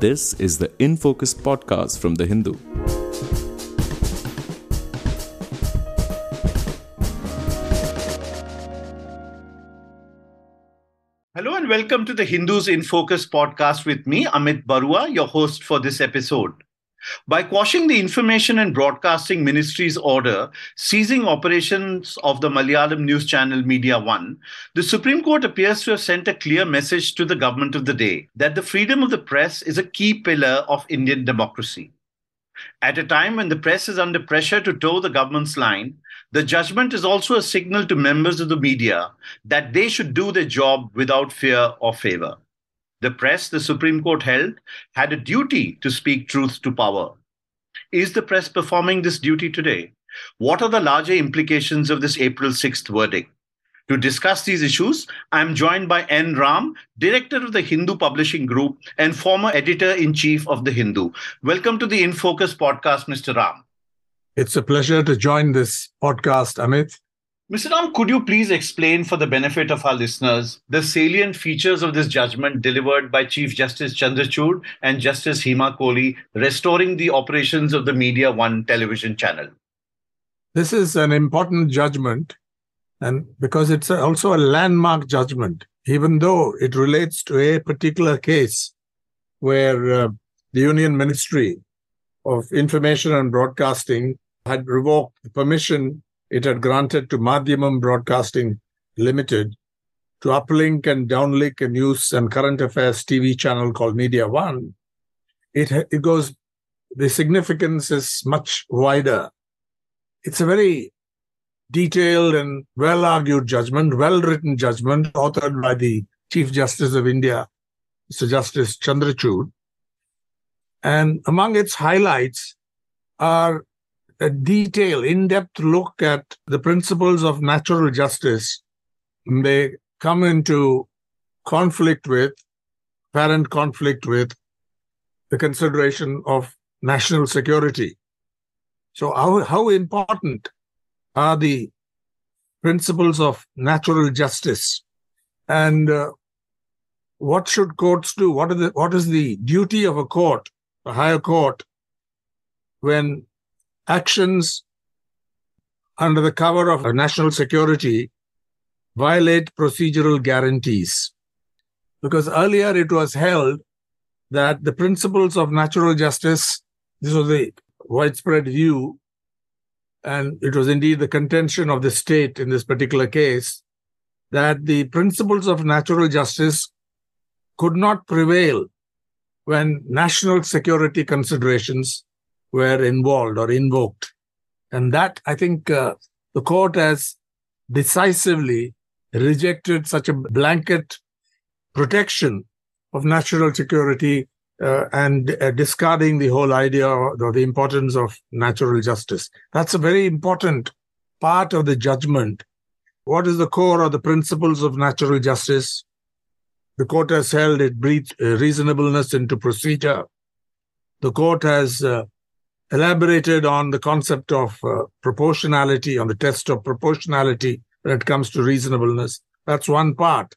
This is the In Focus podcast from The Hindu. Hello and welcome to the Hindus in Focus podcast with me, Amit Baruah, your host for this episode. By quashing the Information and Broadcasting Ministry's order seizing operations of the Malayalam news channel Media One, the Supreme Court appears to have sent a clear message to the government of the day that the freedom of the press is a key pillar of Indian democracy. At a time when the press is under pressure to toe the government's line, the judgment is also a signal to members of the media that they should do their job without fear or favor. The press, the Supreme Court held, had a duty to speak truth to power. Is the press performing this duty today? What are the larger implications of this April 6th verdict? To discuss these issues, I am joined by N. Ram, director of the Hindu Publishing Group and former editor in chief of the Hindu. Welcome to the In Focus podcast, Mr. Ram. It's a pleasure to join this podcast, Amit. Mr. Ram, could you please explain for the benefit of our listeners the salient features of this judgment delivered by Chief Justice Chandrachud and Justice Hema Kohli, restoring the operations of the Media One television channel? This is an important judgment, and because it's also a landmark judgment, even though it relates to a particular case where uh, the Union Ministry of Information and Broadcasting had revoked the permission it had granted to Madhyamam Broadcasting Limited to uplink and downlink a news and current affairs TV channel called Media One. It, it goes, the significance is much wider. It's a very detailed and well argued judgment, well written judgment, authored by the Chief Justice of India, Mr. Justice Chandrachud. And among its highlights are a detailed, in depth look at the principles of natural justice, they come into conflict with, apparent conflict with, the consideration of national security. So, how, how important are the principles of natural justice? And uh, what should courts do? What, are the, what is the duty of a court, a higher court, when actions under the cover of national security violate procedural guarantees. Because earlier it was held that the principles of natural justice, this was the widespread view, and it was indeed the contention of the state in this particular case, that the principles of natural justice could not prevail when national security considerations were involved or invoked. And that, I think, uh, the court has decisively rejected such a blanket protection of national security uh, and uh, discarding the whole idea or the importance of natural justice. That's a very important part of the judgment. What is the core of the principles of natural justice? The court has held it breathes uh, reasonableness into procedure. The court has uh, elaborated on the concept of uh, proportionality, on the test of proportionality when it comes to reasonableness. That's one part.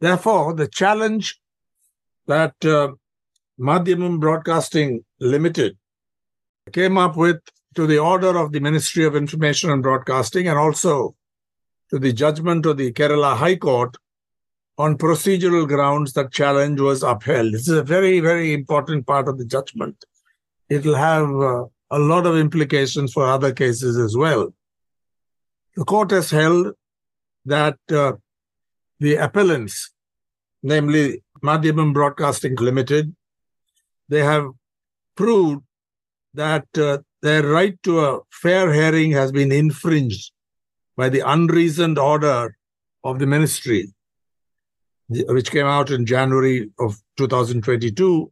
Therefore, the challenge that uh, Madhyamam Broadcasting Limited came up with to the order of the Ministry of Information and Broadcasting and also to the judgment of the Kerala High Court on procedural grounds that challenge was upheld. This is a very, very important part of the judgment it'll have uh, a lot of implications for other cases as well. The court has held that uh, the appellants, namely Madhyamam Broadcasting Limited, they have proved that uh, their right to a fair hearing has been infringed by the unreasoned order of the ministry, which came out in January of 2022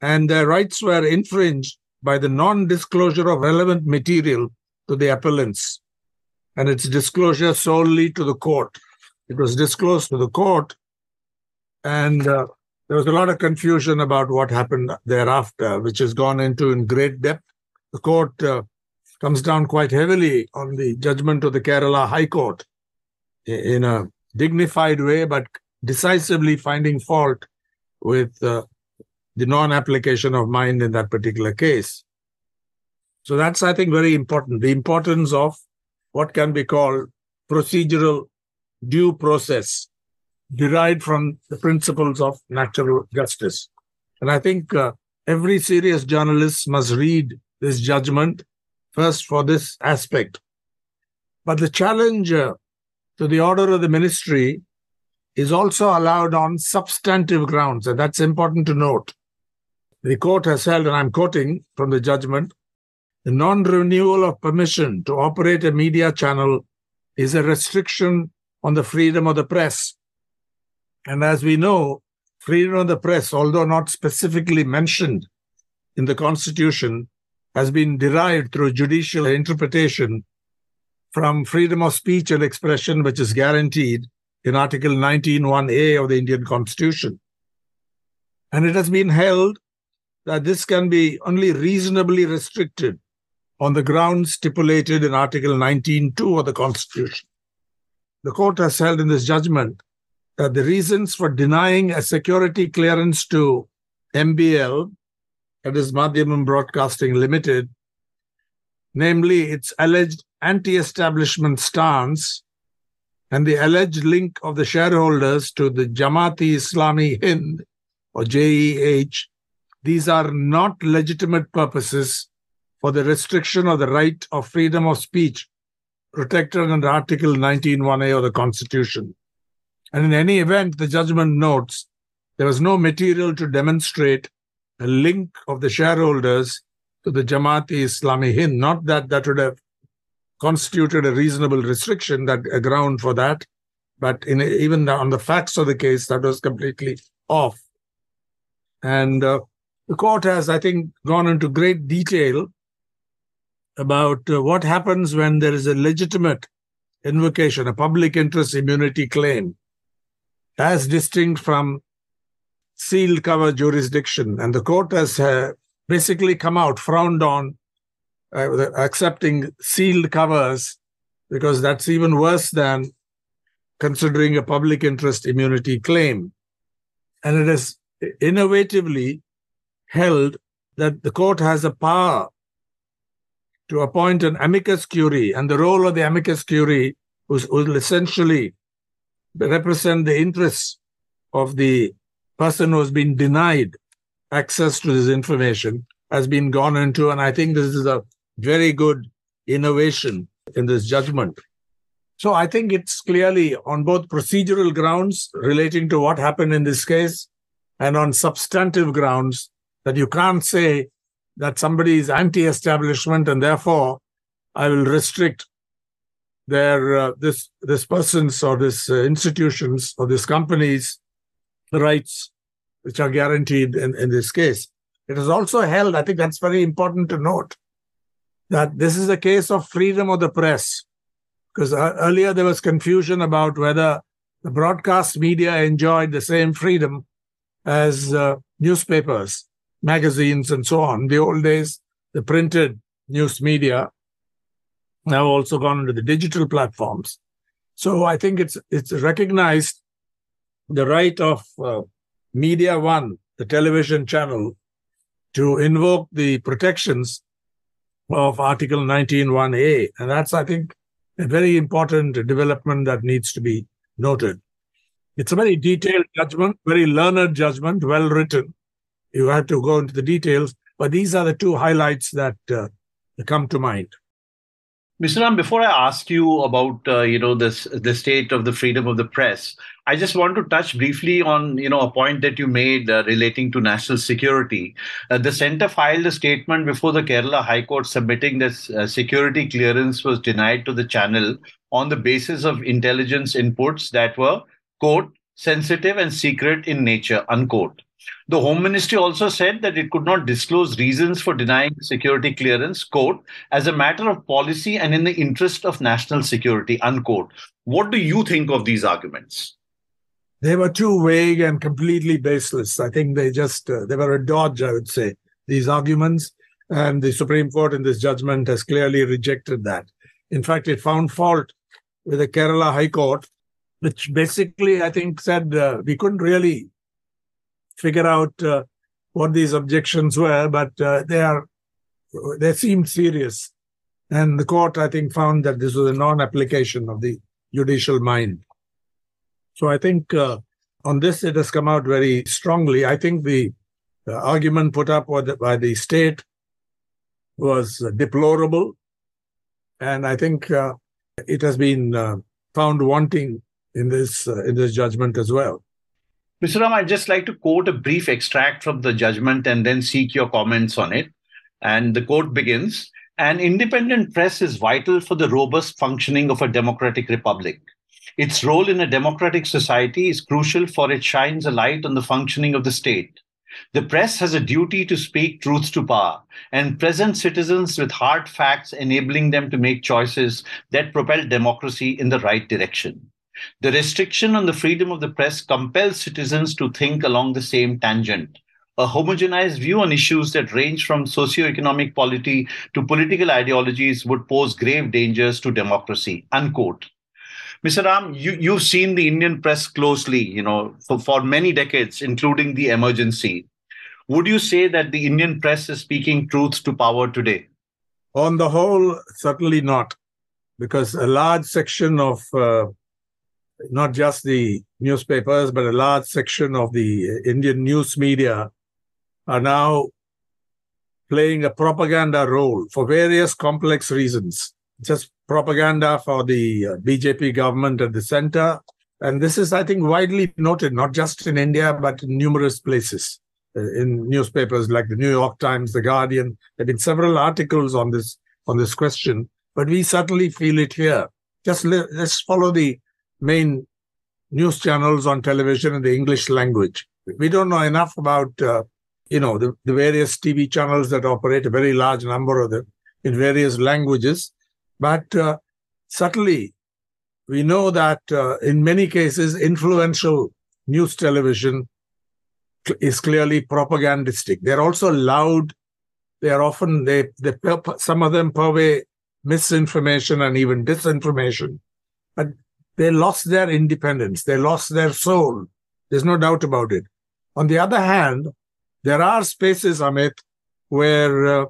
and their rights were infringed by the non disclosure of relevant material to the appellants and its disclosure solely to the court. It was disclosed to the court, and uh, there was a lot of confusion about what happened thereafter, which has gone into in great depth. The court uh, comes down quite heavily on the judgment of the Kerala High Court in a dignified way, but decisively finding fault with uh, the non application of mind in that particular case. So that's, I think, very important. The importance of what can be called procedural due process derived from the principles of natural justice. And I think uh, every serious journalist must read this judgment first for this aspect. But the challenge uh, to the order of the ministry is also allowed on substantive grounds, and that's important to note. The court has held, and I'm quoting from the judgment the non renewal of permission to operate a media channel is a restriction on the freedom of the press. And as we know, freedom of the press, although not specifically mentioned in the Constitution, has been derived through judicial interpretation from freedom of speech and expression, which is guaranteed in Article 19.1a of the Indian Constitution. And it has been held that this can be only reasonably restricted on the grounds stipulated in Article 19.2 of the Constitution. The court has held in this judgment that the reasons for denying a security clearance to MBL, that is Madhyamam Broadcasting Limited, namely its alleged anti establishment stance and the alleged link of the shareholders to the Jamaat-e-Islami Hind or JEH, these are not legitimate purposes for the restriction of the right of freedom of speech protected under Article 19.1a of the Constitution. And in any event, the judgment notes there was no material to demonstrate a link of the shareholders to the Jamaat-e-Islami Hind. Not that that would have constituted a reasonable restriction, that a ground for that, but in even on the facts of the case, that was completely off. And uh, the court has, I think, gone into great detail about uh, what happens when there is a legitimate invocation, a public interest immunity claim, as distinct from sealed cover jurisdiction. And the court has uh, basically come out, frowned on uh, accepting sealed covers because that's even worse than considering a public interest immunity claim. And it is innovatively held that the court has a power to appoint an amicus curiae, and the role of the amicus curiae was, will essentially represent the interests of the person who has been denied access to this information has been gone into, and I think this is a very good innovation in this judgment. So I think it's clearly on both procedural grounds relating to what happened in this case and on substantive grounds that you can't say that somebody is anti-establishment and therefore I will restrict their uh, this this person's or this uh, institutions or this company's rights, which are guaranteed in, in this case. It is also held, I think that's very important to note, that this is a case of freedom of the press. Because uh, earlier there was confusion about whether the broadcast media enjoyed the same freedom as uh, newspapers magazines and so on. The old days, the printed news media have also gone into the digital platforms. So I think it's it's recognized the right of uh, Media One, the television channel, to invoke the protections of Article 19.1a. And that's, I think, a very important development that needs to be noted. It's a very detailed judgment, very learned judgment, well written you have to go into the details, but these are the two highlights that uh, come to mind. Mr. Ram, before I ask you about uh, you know this the state of the freedom of the press, I just want to touch briefly on you know a point that you made uh, relating to national security. Uh, the centre filed a statement before the Kerala High Court submitting that uh, security clearance was denied to the channel on the basis of intelligence inputs that were quote sensitive and secret in nature unquote. The Home Ministry also said that it could not disclose reasons for denying security clearance, quote, as a matter of policy and in the interest of national security, unquote. What do you think of these arguments? They were too vague and completely baseless. I think they just, uh, they were a dodge, I would say, these arguments. And the Supreme Court in this judgment has clearly rejected that. In fact, it found fault with the Kerala High Court, which basically, I think, said uh, we couldn't really figure out uh, what these objections were, but uh, they are they seemed serious. And the court, I think, found that this was a non-application of the judicial mind. So I think uh, on this it has come out very strongly. I think the, the argument put up by the, state was deplorable, and I think uh, it has been uh, found wanting in this uh, in this judgment as well. Mr. Ram, I'd just like to quote a brief extract from the judgment and then seek your comments on it. And the quote begins An independent press is vital for the robust functioning of a democratic republic. Its role in a democratic society is crucial for it shines a light on the functioning of the state. The press has a duty to speak truth to power and present citizens with hard facts, enabling them to make choices that propel democracy in the right direction. The restriction on the freedom of the press compels citizens to think along the same tangent. A homogenized view on issues that range from socio-economic polity to political ideologies would pose grave dangers to democracy. Unquote. Mr. Ram, you, you've seen the Indian press closely, you know, for, for many decades, including the emergency. Would you say that the Indian press is speaking truth to power today? On the whole, certainly not, because a large section of uh, not just the newspapers, but a large section of the Indian news media are now playing a propaganda role for various complex reasons. Just propaganda for the uh, BJP government at the center. And this is, I think, widely noted, not just in India, but in numerous places. Uh, in newspapers like the New York Times, The Guardian, there have been several articles on this on this question, but we certainly feel it here. Just let's follow the main news channels on television in the English language. We don't know enough about, uh, you know, the, the various TV channels that operate, a very large number of them in various languages. But uh, subtly, we know that uh, in many cases, influential news television is clearly propagandistic. They're also loud. They are often they they some of them purvey misinformation and even disinformation. But they lost their independence. They lost their soul. There's no doubt about it. On the other hand, there are spaces, Amit, where uh,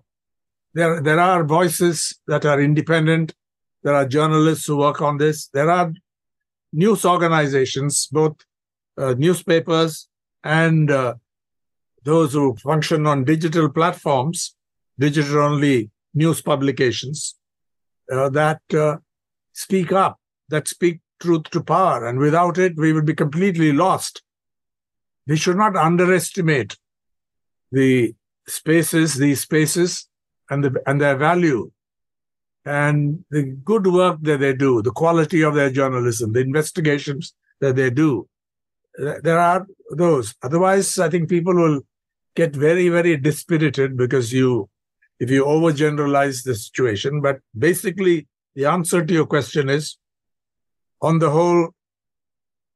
there, there are voices that are independent. There are journalists who work on this. There are news organizations, both uh, newspapers and uh, those who function on digital platforms, digital only news publications, uh, that uh, speak up, that speak truth to power. And without it, we would be completely lost. We should not underestimate the spaces, these spaces, and, the, and their value and the good work that they do, the quality of their journalism, the investigations that they do. There are those. Otherwise, I think people will get very, very dispirited because you, if you overgeneralize the situation. But basically, the answer to your question is on the whole,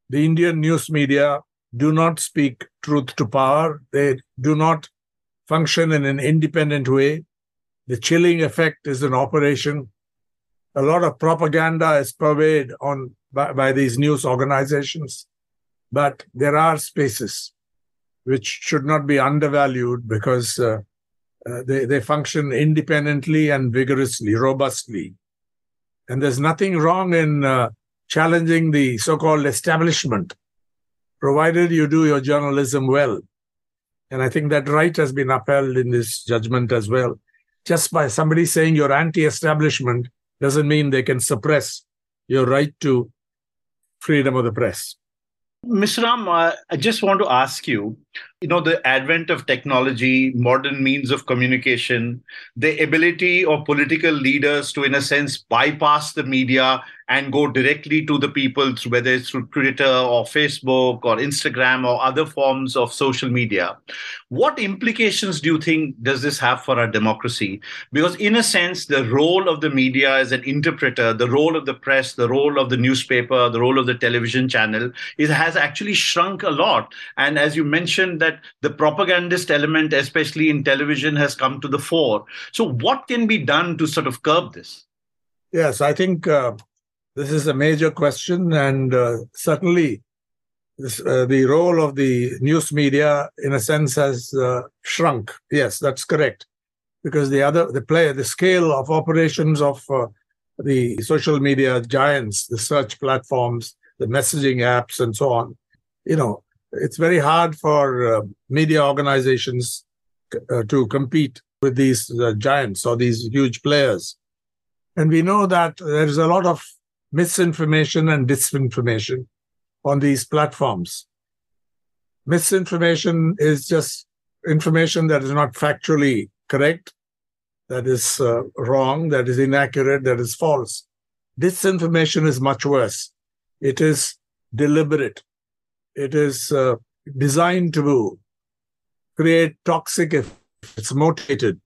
the Indian news media do not speak truth to power. They do not function in an independent way. The chilling effect is an operation. A lot of propaganda is purveyed on by, by these news organizations, but there are spaces which should not be undervalued because uh, uh, they, they function independently and vigorously, robustly. And there's nothing wrong in uh, challenging the so called establishment, provided you do your journalism well. And I think that right has been upheld in this judgment as well. Just by somebody saying you're anti establishment doesn't mean they can suppress your right to freedom of the press. Mr. Ram, uh, I just want to ask you you know, the advent of technology, modern means of communication, the ability of political leaders to, in a sense, bypass the media and go directly to the people, whether it's through Twitter or Facebook or Instagram or other forms of social media. What implications do you think does this have for our democracy? Because, in a sense, the role of the media as an interpreter, the role of the press, the role of the newspaper, the role of the television channel, it has actually shrunk a lot. And as you mentioned, that the propagandist element, especially in television, has come to the fore. So, what can be done to sort of curb this? Yes, I think uh, this is a major question, and uh, certainly this, uh, the role of the news media, in a sense, has uh, shrunk. Yes, that's correct, because the other the play the scale of operations of uh, the social media giants, the search platforms, the messaging apps, and so on. You know, it's very hard for uh, media organizations uh, to compete with these uh, giants or these huge players. And we know that there is a lot of misinformation and disinformation on these platforms. Misinformation is just information that is not factually correct, that is uh, wrong, that is inaccurate, that is false. Disinformation is much worse. It is deliberate. It is uh, designed to create toxic if it's motivated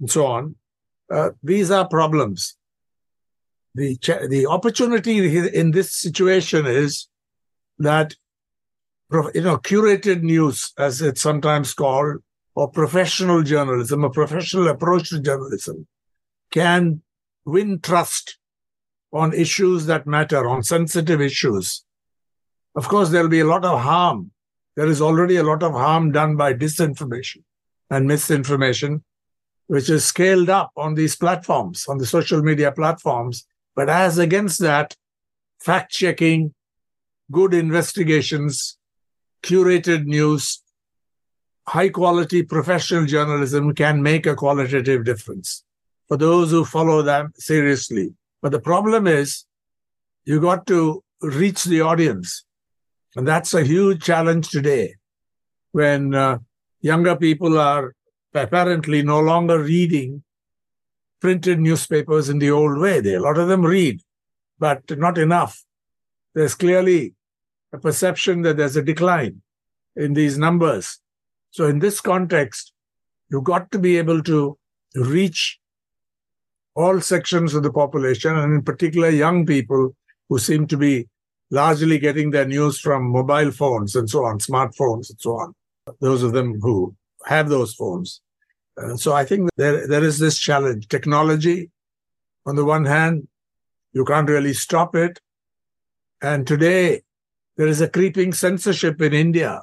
and so on. Uh, these are problems. The, the opportunity in this situation is that you know curated news, as it's sometimes called, or professional journalism, a professional approach to journalism, can win trust on issues that matter, on sensitive issues. Of course, there'll be a lot of harm. There is already a lot of harm done by disinformation and misinformation, which is scaled up on these platforms, on the social media platforms. But as against that, fact checking, good investigations, curated news, high quality professional journalism can make a qualitative difference for those who follow them seriously. But the problem is you got to reach the audience. And that's a huge challenge today when uh, younger people are apparently no longer reading printed newspapers in the old way. They, a lot of them read, but not enough. There's clearly a perception that there's a decline in these numbers. So, in this context, you've got to be able to reach all sections of the population, and in particular, young people who seem to be largely getting their news from mobile phones and so on, smartphones and so on. Those of them who have those phones. Uh, so I think there, there is this challenge. Technology, on the one hand, you can't really stop it. And today, there is a creeping censorship in India.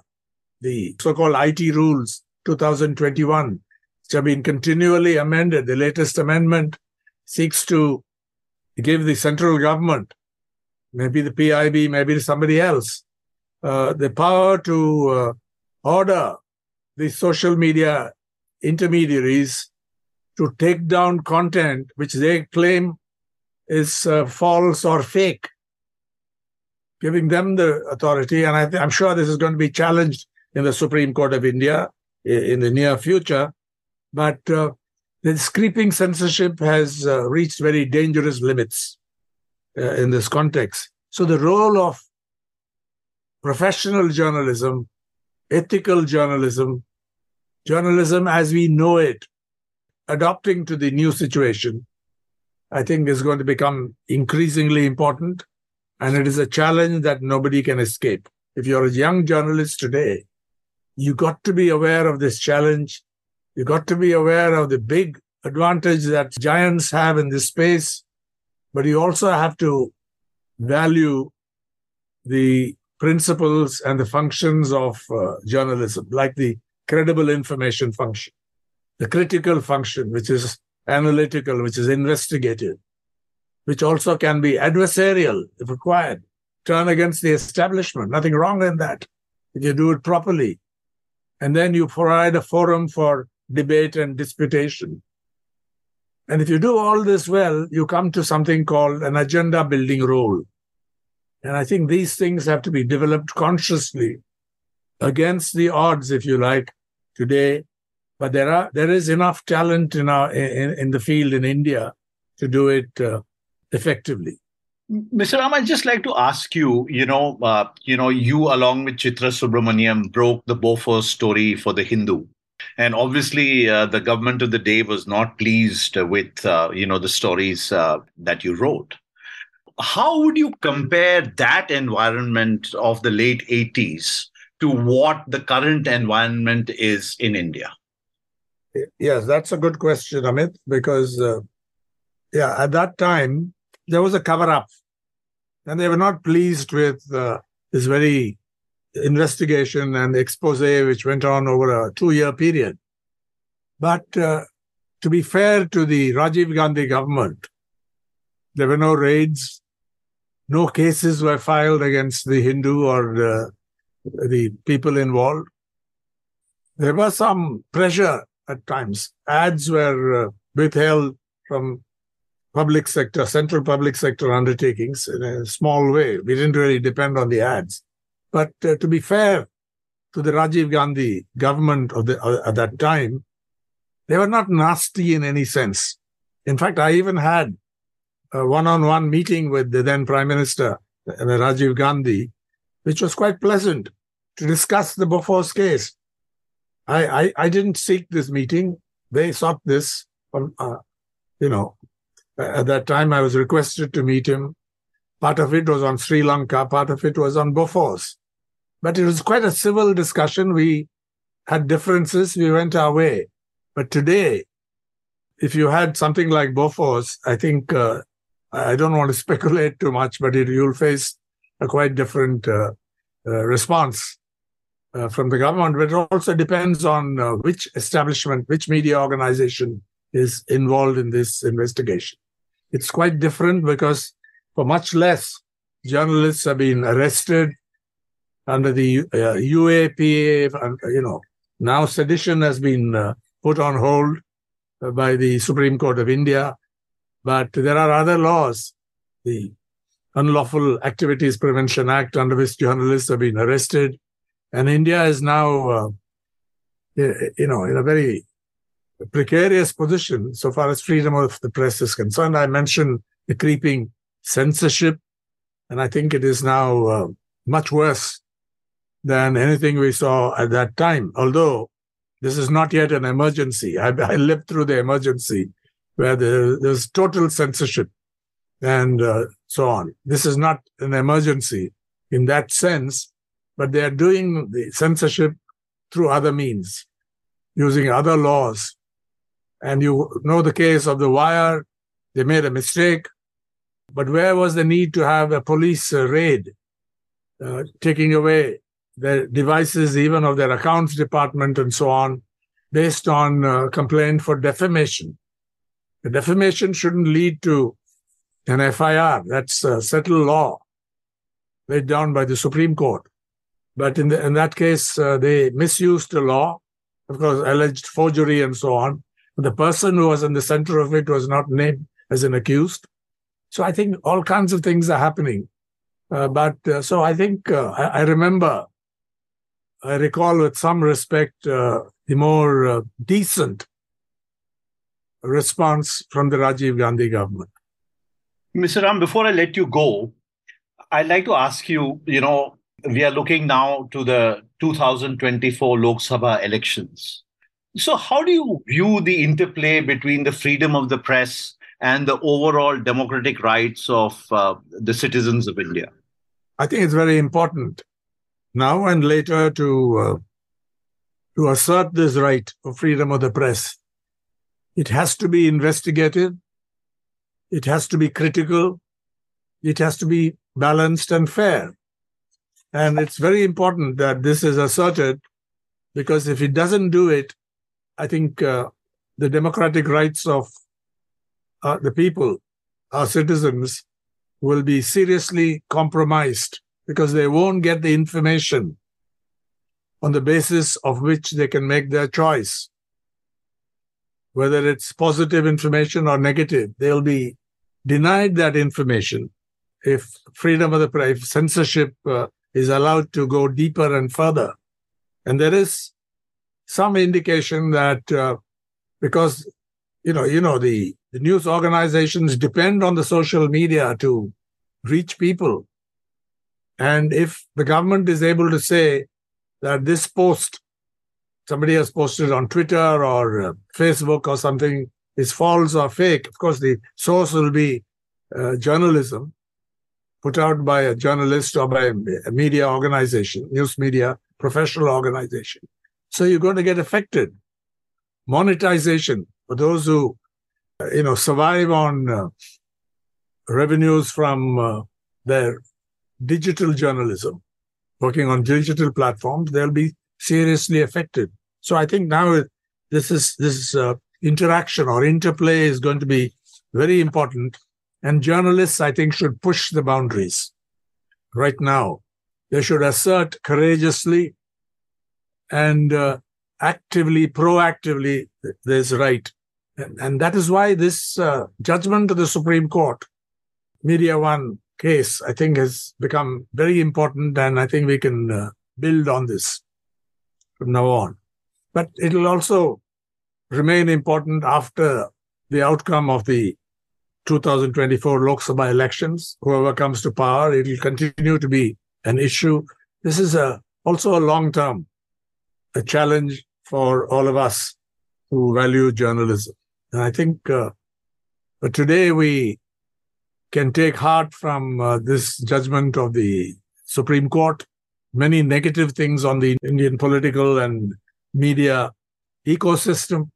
The so called IT rules 2021, which have been continually amended. The latest amendment seeks to give the central government, maybe the PIB, maybe somebody else, uh, the power to uh, order the social media intermediaries to take down content which they claim is uh, false or fake giving them the authority. And I am sure this is going to be challenged in the Supreme Court of India in the near future. But uh, this creeping censorship has uh, reached very dangerous limits uh, in this context. So the role of professional journalism, ethical journalism, journalism as we know it, adopting to the new situation, I think is going to become increasingly important. And it is a challenge that nobody can escape. If you're a young journalist today, you got to be aware of this challenge. You got to be aware of the big advantage that giants have in this space, but you also have to value the principles and the functions of uh, journalism, like the credible information function, the critical function, which is analytical, which is investigative, which also can be adversarial if required, turn against the establishment. Nothing wrong in that if you do it properly. And then you provide a forum for debate and disputation. And if you do all this well, you come to something called an agenda building role. And I think these things have to be developed consciously against the odds, if you like, today. But there are there is enough talent in our in, in the field in India to do it uh, effectively. Mr. Ram, I'd just like to ask you, you know, uh, you know, you along with Chitra Subramaniam broke the Bofors story for the Hindu. And obviously, uh, the government of the day was not pleased with, uh, you know, the stories uh, that you wrote. How would you compare that environment of the late 80s to what the current environment is in India? Yes, that's a good question, Amit, because, uh, yeah, at that time, there was a cover up. And they were not pleased with uh, this very investigation and expose which went on over a two year period. But uh, to be fair to the Rajiv Gandhi government, there were no raids, no cases were filed against the Hindu or the, people involved. There was some pressure at times. Ads were uh, withheld from public sector, central public sector undertakings in a small way. We didn't really depend on the ads. But uh, to be fair to the Rajiv Gandhi government of the, uh, at that time, they were not nasty in any sense. In fact, I even had a one-on-one meeting with the then Prime Minister, uh, Rajiv Gandhi, which was quite pleasant to discuss the Bofors case. I, I, I didn't seek this meeting. They sought this. From, uh, you know, at that time I was requested to meet him. Part of it was on Sri Lanka, part of it was on Bofors. But it was quite a civil discussion. We had differences, we went our way. But today, if you had something like Bofors, I think uh, I don't want to speculate too much, but it, you'll face a quite different uh, uh, response uh, from the government. But it also depends on uh, which establishment, which media organization is involved in this investigation. It's quite different because for much less, journalists have been arrested under the uh, UAPA, and, you know, now sedition has been uh, put on hold by the Supreme Court of India. But there are other laws, the Unlawful Activities Prevention Act, under which journalists have been arrested. And India is now, uh, you know, in a very precarious position so far as freedom of the press is concerned. I mentioned the creeping censorship, and I think it is now uh, much worse than anything we saw at that time. Although this is not yet an emergency. I, I lived through the emergency where there, there's total censorship and uh, so on. This is not an emergency in that sense, but they are doing the censorship through other means, using other laws. And you know the case of the wire, they made a mistake. But where was the need to have a police raid uh, taking away the devices, even of their accounts department and so on, based on uh, complaint for defamation. The defamation shouldn't lead to an FIR. That's a settled law laid down by the Supreme Court. But in, the, in that case, uh, they misused the law, of course, alleged forgery and so on. The person who was in the center of it was not named as an accused. So I think all kinds of things are happening. Uh, but uh, so I think uh, I, I, remember I recall with some respect uh, the more uh, decent response from the Rajiv Gandhi government. Mr. Ram, before I let you go, I'd like to ask you, you know, we are looking now to the 2024 Lok Sabha elections. So, how do you view the interplay between the freedom of the press and the overall democratic rights of uh, the citizens of India? I think it's very important now and later to uh, to assert this right of freedom of the press. It has to be investigated. It has to be critical. It has to be balanced and fair. And it's very important that this is asserted because if it doesn't do it, I think uh, the democratic rights of uh, the people, our citizens, will be seriously compromised because they won't get the information on the basis of which they can make their choice. Whether it's positive information or negative, they'll be denied that information if freedom of the press, if censorship uh, is allowed to go deeper and further. And there is some indication that uh, because you know, you know, the, the news organizations depend on the social media to reach people. And if the government is able to say that this post, somebody has posted on Twitter or uh, Facebook or something, is false or fake, of course, the source will be uh, journalism put out by a journalist or by a media organization, news media, professional organization. So you're going to get affected. Monetization for those who, you know, survive on uh, revenues from uh, their digital journalism working on digital platforms, they'll be seriously affected. So I think now this is this uh, interaction or interplay is going to be very important, and journalists I think should push the boundaries. Right now, they should assert courageously and uh, actively, proactively this right, and, that is why this uh, judgment of the Supreme Court, Media One case, I think has become very important, and I think we can uh, build on this from now on. But it will also remain important after the outcome of the 2024 Lok Sabha elections. Whoever comes to power, it will continue to be an issue. This is a also a long term a challenge for all of us who value journalism. And I think uh, today we can take heart from uh, this judgment of the Supreme Court. Many negative things on the Indian political and media ecosystem,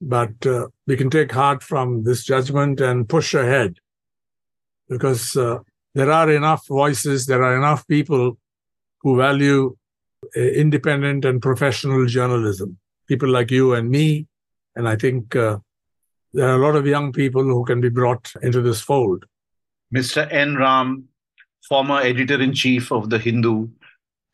but uh, we can take heart from this judgment and push ahead because uh, there are enough voices, there are enough people who value uh, independent and professional journalism. People like you and me, and I think uh, there are a lot of young people who can be brought into this fold. Mr. N. Ram, former editor in chief of The Hindu,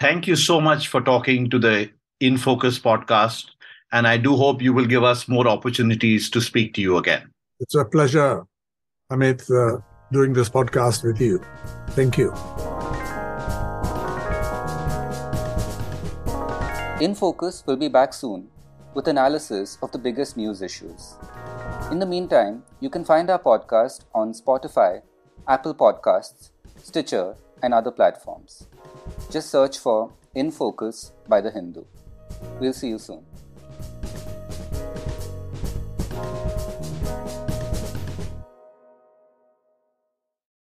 thank you so much for talking to the In Focus podcast. And I do hope you will give us more opportunities to speak to you again. It's a pleasure, Amit, uh, doing this podcast with you. Thank you. In Focus will be back soon with analysis of the biggest news issues. In the meantime, you can find our podcast on Spotify, Apple Podcasts, Stitcher, and other platforms. Just search for In Focus by The Hindu. We'll see you soon.